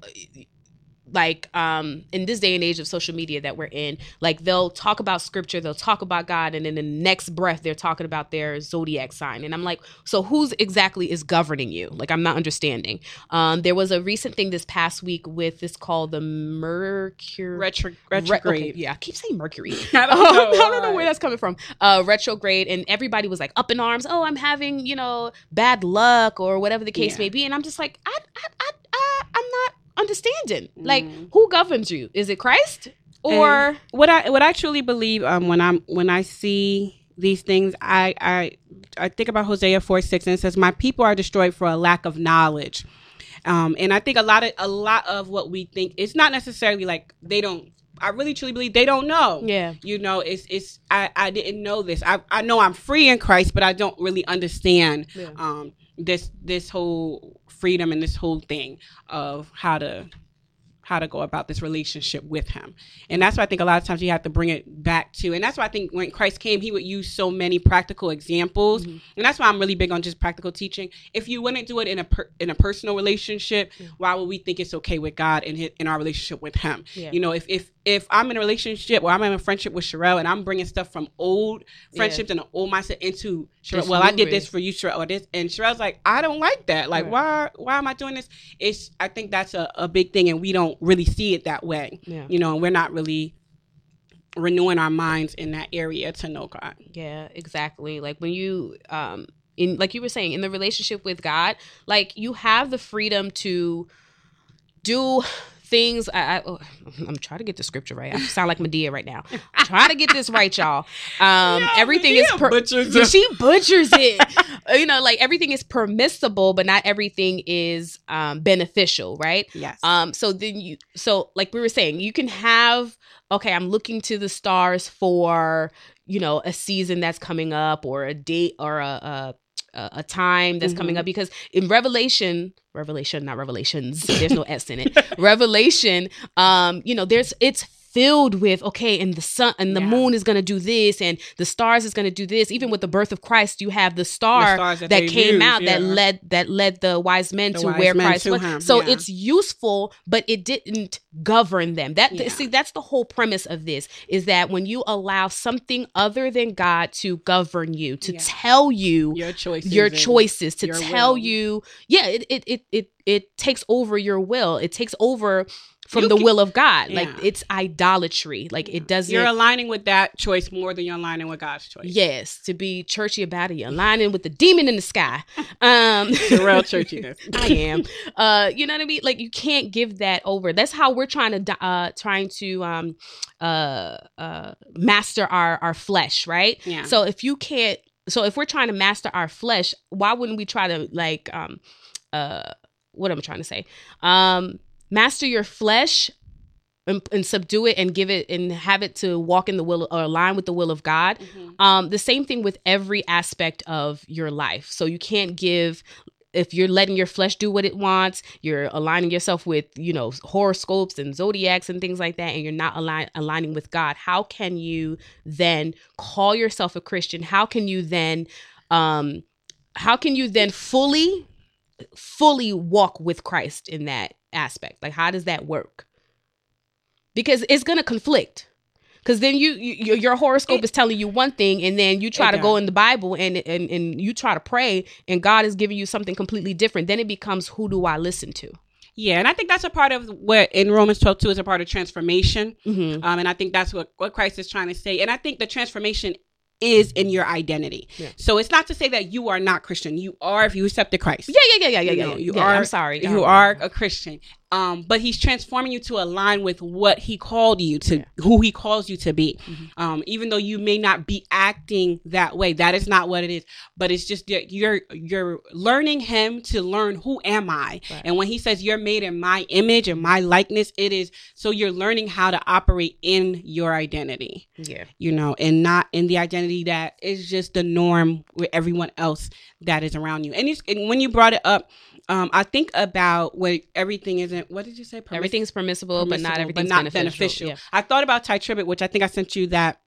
like um in this day and age of social media that we're in like they'll talk about scripture they'll talk about god and in the next breath they're talking about their zodiac sign and i'm like so who's exactly is governing you like i'm not understanding um there was a recent thing this past week with this called the mercury Retro, Re- retrograde. okay, yeah, I keep saying Mercury. I don't know I don't know where that's coming from. Uh, retrograde, and everybody was like up in arms. Oh, I'm having you know bad luck or whatever the case Yeah. may be, and I'm just like, I, I, I, I I'm not understanding. Like, Mm. who governs you? Is it Christ or? And what I what I truly believe um when I'm when I see these things I I I think about Hosea 4 6 and it says my people are destroyed for a lack of knowledge. Um and I think a lot of a lot of what we think it's not necessarily like they don't I really truly believe they don't know. yeah, You know, it's it's I, I didn't know this. I, I know I'm free in Christ, but I don't really understand Yeah. um this this whole freedom and this whole thing of how to how to go about this relationship with him. And that's why I think a lot of times you have to bring it back to and that's why I think when Christ came he would use so many practical examples. Mhm. And that's why I'm really big on just practical teaching. If you wouldn't do it in a per, in a personal relationship, Yeah. why would we think it's okay with God and in our relationship with him? yeah, You know, if if if I'm in a relationship or I'm in a friendship with Sherelle and I'm bringing stuff from old friendships and an old mindset into Sherelle, This well, I did this for you, Sherelle, or this, and Sherelle's like, I don't like that. Like, Right. why why am I doing this? It's I think that's a, a big thing, and we don't really see it that way. yeah, You know, and we're not really renewing our minds in that area to know God. yeah, exactly. Like when you um in like you were saying in the relationship with God, like you have the freedom to do things. I, I oh, I'm trying to get the scripture right. I sound like Madea right now. I'm trying to get this right, y'all. Um, everything is per- Yeah, she butchers it. You know, like everything is permissible, but not everything is um, beneficial, right? yes. Um, so then you, so like we were saying, you can have, okay, I'm looking to the stars for, you know, a season that's coming up or a date or a, a, a a time that's coming Mhm. up because in Revelation, Revelation, not Revelations, there's no S in it. Revelation, um, you know, there's, it's filled with okay and the sun and the Yeah. moon is going to do this and the stars is going to do this even with the birth of christ you have the The star stars that, they came out that led that led the wise men The to wise where men Christ to was. him, So yeah. it's useful, but it didn't govern them. That Yeah. see, that's the whole premise of this is that when you allow something other than God to govern you, to Yeah. tell you your choices. your choices, to your tell will. you, yeah, it it it it it takes over your will. It takes over from You the can- will of God. Like it's idolatry. Like it doesn't. You're aligning with that choice more than you're aligning with God's choice. Yes, to be churchy about it, you're aligning with the demon in the sky. Um, Sherelle churchiness. I am. Uh, you know what I mean? Like you can't give that over. That's how we're trying to uh trying to um uh uh master our our flesh, right? Yeah. So if you can't so if we're trying to master our flesh, why wouldn't we try to like um uh what am I trying to say? Um master your flesh and, and subdue it and give it and have it to walk in the will or align with the will of God. Mhm. um the same thing with every aspect of your life. So you can't give if you're letting your flesh do what it wants you're aligning yourself with you know horoscopes and zodiacs and things like that and you're not align, aligning with god how can you then call yourself a christian? How can you then um how can you then fully fully walk with christ in that aspect like how does that work because it's going to conflict because then you, you your horoscope It- is telling you one thing, and then you try to go in the Bible and, and and you try to pray, and God is giving you something completely different. Then it becomes who do I listen to? Yeah, and I think that's a part of what in Romans 12 2 is a part of transformation. Mm-hmm. Um, and I think that's what, what Christ is trying to say. And I think the transformation is in your identity. Yeah. So it's not to say that you are not Christian. You are if you accepted Christ. Yeah, yeah, yeah, yeah, yeah, You yeah. know, yeah. you Yeah, are- I'm sorry. You are a Christian. Um, but he's transforming you to align with what he called you to, Yeah. who he calls you to be. Mhm. Um, even though you may not be acting that way, that is not what it is. But it's just that you're you're learning him to learn who am I. Right. And when he says you're made in my image and my likeness, it is so you're learning how to operate in your identity Yeah. you know, and not in the identity that is just the norm with everyone else that is around you. And, and when you brought it up, um, I think about when everything isn't. What did you say? Permiss- Everything's permissible, but not permissible, everything's but not beneficial. beneficial. I thought about Tye Tribbett, which I think I sent you that.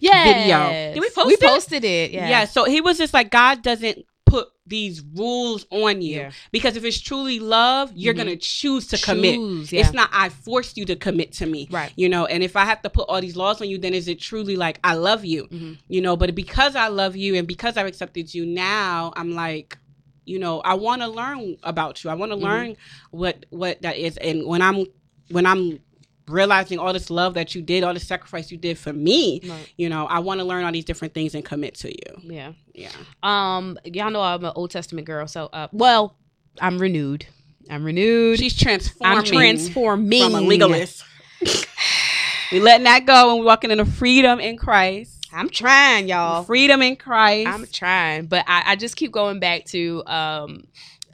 Yeah. Video. Did we post We it? posted it. Yeah. Yeah. So he was just like, God doesn't put these rules on you Yeah. because if it's truly love, you're Mhm. gonna choose to commit. Yeah. It's not I forced you to commit to me. Right. You know, and if I have to put all these laws on you, then is it truly like I love you? Mhm. you know but because i love you and because i've accepted you now i'm like you know i want to learn about you i want to Mhm. learn what what that is and when i'm when i'm realizing all this love that you did all the sacrifice you did for me Right. you know i want to learn all these different things and commit to you Yeah. yeah Um, y'all know I'm an Old Testament girl, so uh, well, I'm renewed. I'm renewed. she's transforming I'm transforming from a legalist we letting that go and we're walking in the freedom in christ I'm trying, y'all. freedom in christ I'm trying, but I, I just keep going back to um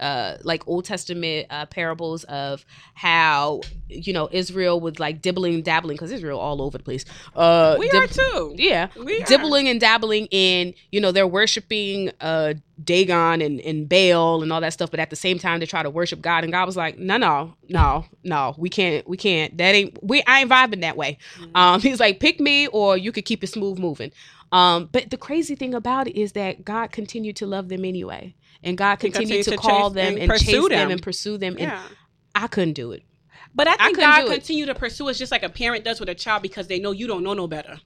uh like Old Testament uh parables of how you know Israel was like dibbling and dabbling because Israel all over the place. Uh we dib- are too yeah. we are. Dibbling and dabbling in, you know, they're worshiping uh Dagon and, and Baal and all that stuff, but at the same time they try to worship God and God was like, No, no, no, no, we can't we can't. That ain't we I ain't vibing that way. Mhm. Um, he's like, pick me or you could keep it smooth moving. Um, but the crazy thing about it is that God continued to love them anyway. And God He continued to, to call them and and, pursue chase them. them. and pursue them. And yeah I couldn't do it. But I think couldn't God do continue to pursue us just like a parent does with a child because they know you don't know no better.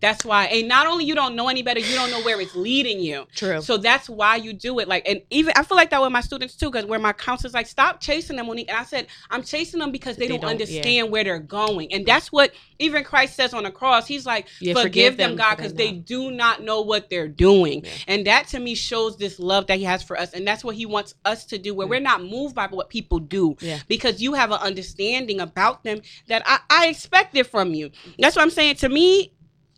That's why, and not only you don't know any better, you don't know where it's leading you. True. So that's why you do it. Like, and even I feel like that with my students too, because where my counselors like, stop chasing them, Monique. And I said, I'm chasing them because they, They don't, don't- understand where they're going, and that's what even Christ says on the cross. He's like, Yeah, forgive, them, God, because they they do not know what they're doing. Yeah. And that to me shows this love that He has for us, and that's what He wants us to do, where Mm. we're not moved by what people do, Yeah. because you have an understanding about them that I, I expected from you. That's what I'm saying. To me,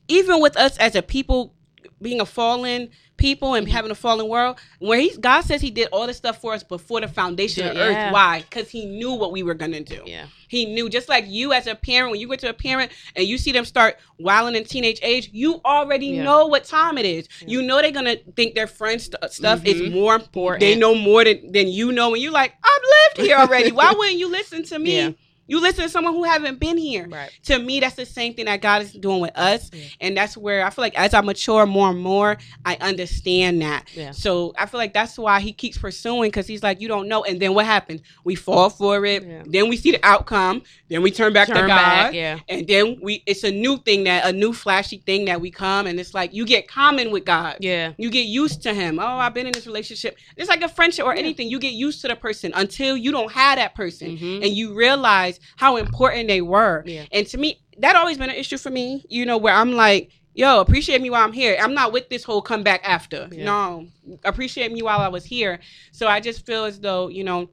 even with us as a people being a fallen people and Mhm. having a fallen world, where he God says he did all this stuff for us before the foundation of Yeah. earth. Why? Because he knew what we were gonna do. Yeah. He knew, just like you as a parent, when you go to a parent and you see them start wilding in teenage age, you already Yeah. know what time it is. Yeah. You know they're gonna think their friends st- stuff is Mhm. more Important. They know more than, than you know, and you're like, I've lived here already. Why wouldn't you listen to me? You listen to someone who haven't been here. Right. To me, that's the same thing that God is doing with us, Yeah. and that's where I feel like as I mature more and more, I understand that. Yeah. So I feel like that's why he keeps pursuing because he's like, you don't know. And then what happens? We fall for it. Yeah. Then we see the outcome. Then we turn back to Turn God. back. Yeah. And then we, it's a new thing that a new flashy thing that we come, and it's like you get common with God. Yeah. You get used to him. Oh, I've been in this relationship. It's like a friendship or anything. You get used to the person until you don't have that person, Mhm. and you realize how important they were. Yeah. And to me, that always been an issue for me. You know, where I'm like, yo, appreciate me while I'm here. I'm not with this whole comeback after. Yeah. No, appreciate me while I was here. So I just feel as though you know.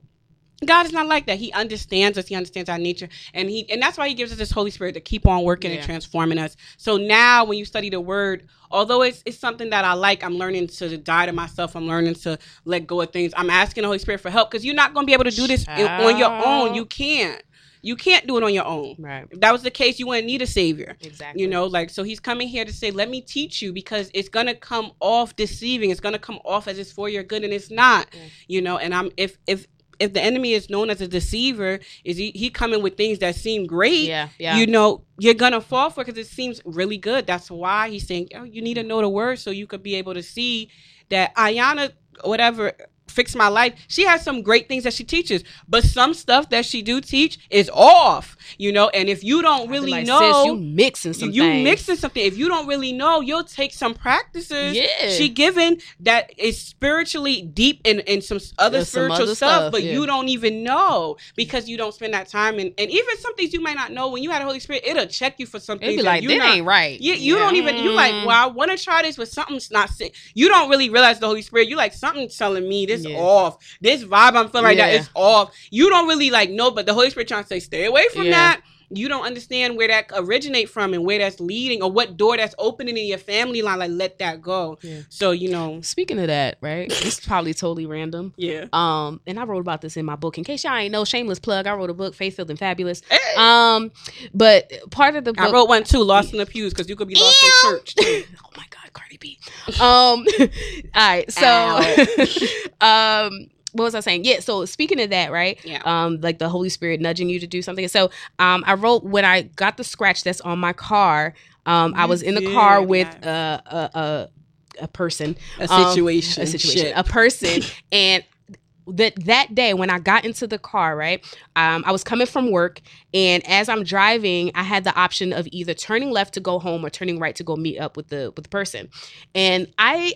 God is not like that. He understands us. He understands our nature, and he and that's why he gives us this Holy Spirit to keep on working and transforming us. So now, when you study the Word, although it's it's something that I like, I'm learning to die to myself. I'm learning to let go of things. I'm asking the Holy Spirit for help because you're not going to be able to do this on your own. You can't. You can't do it on your own. Right. If that was the case, you wouldn't need a savior. Exactly. You know, like so he's coming here to say, "Let me teach you," because it's gonna come off deceiving. It's gonna come off as it's for your good, and it's not. Yeah. You know, and I'm if if if the enemy is known as a deceiver, is he he coming with things that seem great? Yeah. Yeah. You know, you're gonna fall for because it seems really good. That's why he's saying, "Oh, you need to know the word so you could be able to see that Iyanla, whatever." Fix my life. She has some great things that she teaches, but some stuff that she do teach is off. You know. And if you don't really like, know, you mixing some you things. mixing something. If you don't really know, you'll take some practices Yeah. she given that is spiritually deep in, in some other There's some spiritual other stuff, stuff, but yeah. you don't even know because you don't spend that time. And, and even some things you might not know when you had the Holy Spirit, it'll check you for something. It'd be like, you that ain't right. you, you don't even you like well I want to try this but something's not you don't really realize the Holy Spirit you like something's telling me this Yeah. off this vibe I'm feeling right now is off you don't really like know but the Holy Spirit trying to say stay away from That you don't understand where that originate from and where that's leading or what door that's opening in your family line like let that go Yeah. so you know Speaking of that, right? This is probably totally random. yeah Um, and I wrote about this in my book. In case y'all ain't know, shameless plug. I wrote a book, Faith Filled and Fabulous. Hey. Um, but part of the book, I wrote one too lost in the pews because you could be lost Ew. in church too. oh my god, Cardi B. Um, all right, so, um, what was I saying? Yeah. So speaking of that, right? yeah Um, like the Holy Spirit nudging you to do something. So, um, I wrote when I got the scratch that's on my car. Um, I was in the car with yes. uh, a a a person, a um, situation a situation, Shit. a person, and that that day when I got into the car, right, um, I was coming from work, and as I'm driving, I had the option of either turning left to go home or turning right to go meet up with the with the person, and I.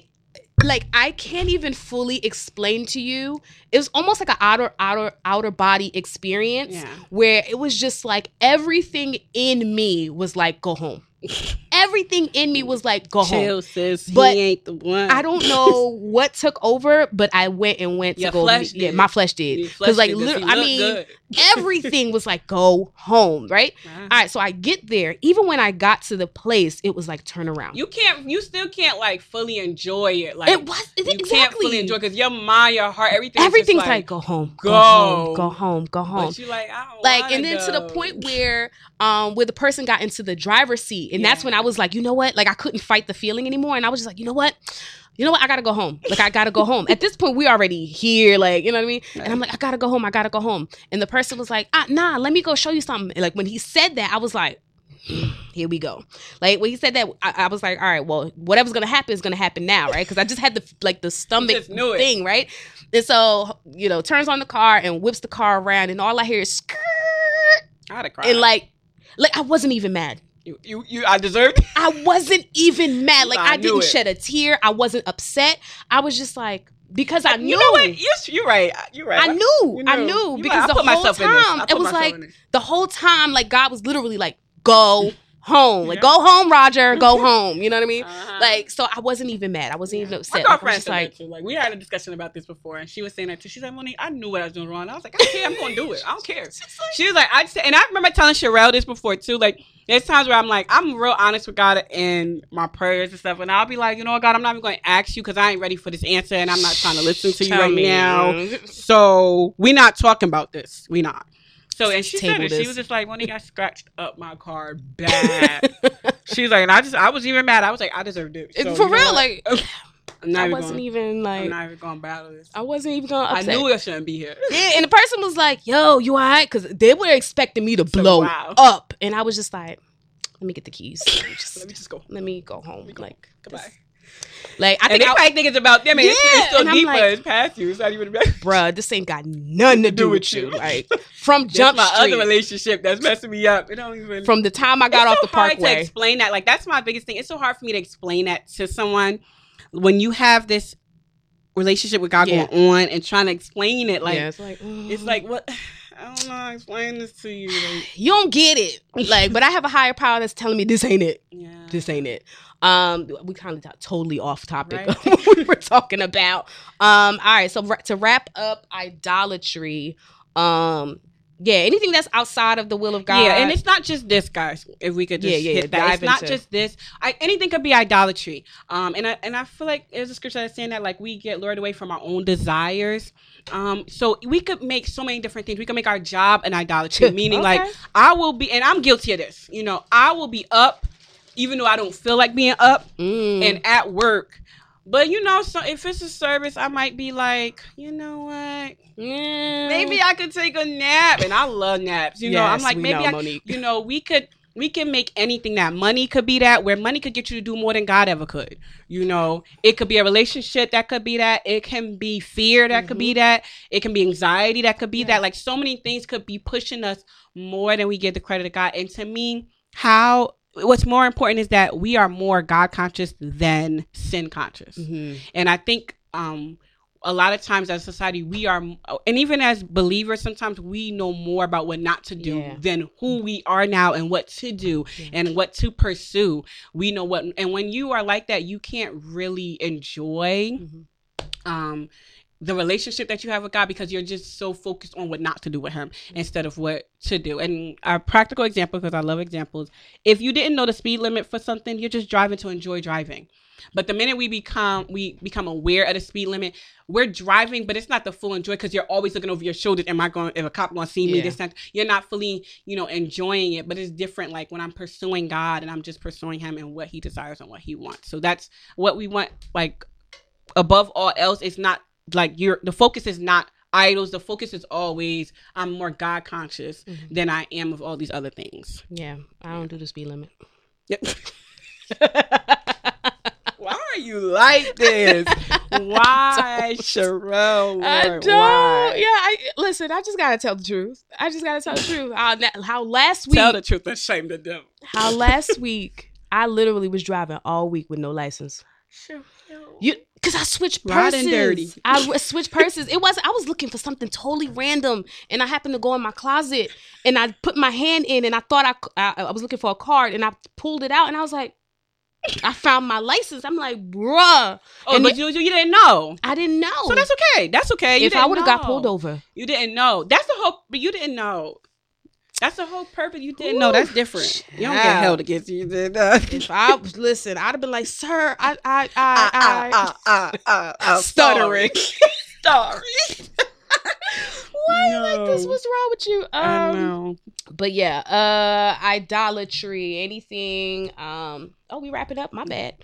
Like I can't even fully explain to you. It was almost like an outer outer outer body experience yeah where it was just like everything in me was like go home. everything in me was like go home. sis But he ain't the one I don't know what took over, but I went and went to go. flesh yeah, my flesh did. Because like. Literally, I mean, everything was like go home, right? Wow. All right, so I get there. Even when I got to the place, it was like turn around. You can't. You still can't like fully enjoy it. Like it was it, you exactly. can't fully enjoy because your mind, your heart, everything. Everything's just like, go home, go, go. home, go home, go home. But you like I don't like and then to the point where um where the person got into the driver's seat and that's when i was like you know what? Like i couldn't fight the feeling anymore. And i was just like you know what? You know what? I gotta go home. Like i gotta go home. At this point we already here like you know what i mean? And i'm like i gotta go home. I gotta go home. And the person was like ah, nah let me go show you something. And like when he said that i was like here we go. Like when he said that I, I was like all right well whatever's gonna happen is gonna happen now right? Because i just had the like the stomach just knew it. thing right? And so you know turns on the car and whips the car around and all i hear is skirt I'd have cried. and like like I wasn't even mad. You, you, you, I deserved. It. I wasn't even mad. Like I, I didn't it. shed a tear. I wasn't upset. I was just like because I knew. You know what? You're, you're right. You're right. I knew. You I knew. like, because I the whole myself in this. I time it was like the whole time like God was literally like go home. Like Yeah. go home, Roger. Go home. You know what I mean? Uh-huh. Like so I wasn't even mad. I wasn't even upset. My Like, girlfriend said like. Like we had a discussion about this before, and she was saying that too. She's like, Monique, I knew what I was doing wrong. I was like, I care. I'm going to do it. I don't care. She was like, I just, and I remember telling Sherelle this before too. Like, there's times where I'm like, I'm real honest with God in my prayers and stuff, and I'll be like, you know what, God, I'm not even going to ask you because I ain't ready for this answer, and I'm not trying to listen to you Tell right me. now. So we not talking about this. We not. So and she said Table it. She was just like, Monique, I scratched up my car bad. she was like, and I just, I was even mad. I was like, I deserved it. So, For you know real, like I'm not I wasn't going. even like I'm not even going to battle this. I wasn't even gonna I knew I shouldn't be here. Yeah, and the person was like, "Yo, you alright?" Because they were expecting me to So, blow wow. up, and I was just like, "Let me get the keys. Let me just- Let me just go. let me go home." go. Like, Goodbye. this- like I think, I, probably think it's about them. I mean, Yeah, it's still and deeper. like- it's past you. It's not even about bruh, this ain't got nothing to do with you. Like from Jump my Street, other relationship that's messing me up. It don't even. from the time I got it's off so the hard to parkway. explain that. Like that's my biggest thing. It's so hard for me to explain that to someone when you have this relationship with God Yeah. going on and trying to explain it. Like yeah, it's like it's like what. I don't know. how to Explain this to you. Like, you don't get it. Like, but I have a higher power that's telling me this ain't it. yeah. This ain't it. Um, we kind of got totally off topic Right. of what we were talking about. Um, all right. So to wrap up idolatry, um, yeah, anything that's outside of the will of God. Yeah, and it's not just this, guys. If we could just Yeah, yeah, hit yeah, that, dive it's not just this. I, anything could be idolatry. Um, and I and I feel like there's a scripture that's saying that like we get lured away from our own desires. Um, so we could make so many different things. We could make our job an idolatry, meaning like I will be, and I'm guilty of this. You know, I will be up, even though I don't feel like being up, Mm. and at work. But you know, so if it's a service, I might be like, you know what? Yeah. Maybe mm. I could take a nap, and I love naps. You know, I'm like maybe know, I, you know, we could we can make anything that money could be that where money could get you to do more than god ever could you know it could be a relationship that could be that it can be fear that could be mm-hmm. that it can be anxiety that could be Yeah. that like so many things could be pushing us more than we give the credit to god and to me how what's more important is that we are more god conscious than sin conscious Mhm. and I think um a lot of times as a society we are and even as believers sometimes we know more about what not to do Yeah. than who we are now and what to do Yeah. and what to pursue. We know what and when you are like that you can't really enjoy Mhm. um the relationship that you have with God because you're just so focused on what not to do with him instead of what to do. And a practical example because I love examples. If you didn't know the speed limit for something, you're just driving to enjoy driving. But the minute we become we become aware of the speed limit, we're driving, but it's not the full enjoy because you're always looking over your shoulder. Am I going? If a cop going to see me? Yeah. This time, you're not fully, you know, enjoying it. But it's different. Like when I'm pursuing God and I'm just pursuing Him and what He desires and what He wants. So that's what we want. Like above all else, it's not like you're. The focus is not idols. The focus is always I'm more God conscious Mhm. than I am of all these other things. Yeah, I don't do the speed limit. Yep. Why are you like this? Why, Sherelle? I don't. why? Yeah, I listen. I just gotta tell the truth. I just gotta tell the truth. How, how last week, Tell the truth and shame the devil. how last week, I literally was driving all week with no license. You, cause I switched purses. Dirty. I switched purses. It was I was looking for something totally random, and I happened to go in my closet, and I put my hand in, and I thought I, I I was looking for a card, and I pulled it out, and I was like, I found my license. I'm like, bruh, Oh, And but you, you didn't know. I didn't know. So that's okay. That's okay. You if I would have got pulled over, You didn't know. That's the whole. But you didn't know. That's the whole purpose. You didn't know. That's different. You don't get held against you. You did that. if I was listen, I'd have been like, sir, I I I, Ah, I, ah, ah, ah, ah, Stuttering. Sorry. why you like this? What's wrong with you? I Um, know. but yeah, uh, idolatry, anything. Um, oh, we wrapping up. My bad.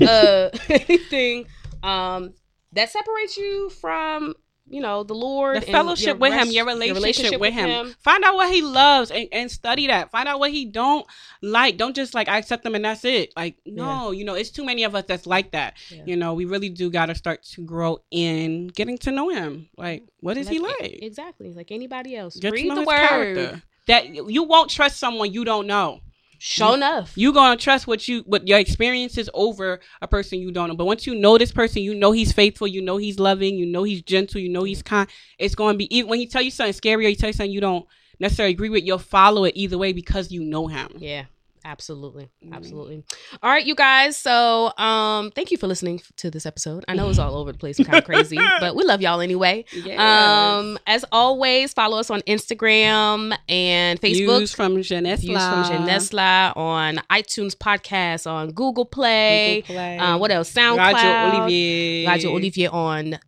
uh, anything, um, that separates you from you know the Lord, The fellowship your with him, rest- your relationship, with him. Find out what he loves and, and study that. Find out what he don't like. Don't just like I accept him and that's it. Like no, you know, it's too many of us that's like that. Yeah. You know, we really do got to start to grow in getting to know him. Like, what is he Like? Exactly, like anybody else. Get to Read the word. character. That you won't trust someone you don't know. Show enough. You gonna trust what you what your experiences over a person you don't know. But once you know this person, you know he's faithful, you know he's loving, you know he's gentle, you know he's kind. It's going to be even when he tell you something scary or he tell you something you don't necessarily agree with, you'll follow it either way because you know him. Yeah, absolutely. Mhm. Absolutely. All right, you guys. So, um, thank you for listening to this episode. I know it's all over the place and kind of crazy, but we love y'all anyway. Yes. Um, as always, follow us on Instagram and Facebook. Views from Jeunesse. Views from Jenesla on iTunes podcast on Google Play. Play. Uh, what else? SoundCloud. Radio Olivier. Radio Olivier on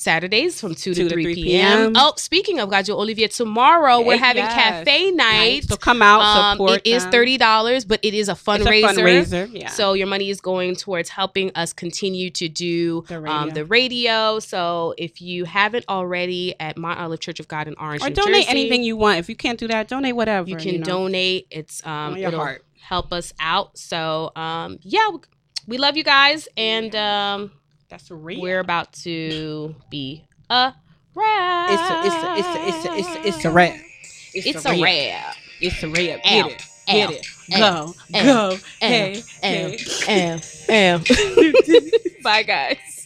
Saturdays from 2 to 2 to 3, 3 p.m. Oh, speaking of Radio Olivier, tomorrow we're having yes. cafe night. So come out, Um, support it is thirty dollars, but it is a It's fundraiser. a fundraiser. Yeah. So your money is going towards helping us continue to do The um, radio. the radio. So if you haven't already at Mount Olive Church of God in Orange, or New donate Jersey, anything you want. If you can't do that, donate whatever. you can know. donate. It's um, your heart. help us out. So um, yeah, we- we love you guys, and um, That's real. we're about to be a wrap. It's a, it's a, it's a, it's a, it's a, it's a wrap. It's a wrap. It's a wrap. Ow, Get it. Get it. Go. Go. ow, Hey. ow, Hey. ow, ow. Bye, guys.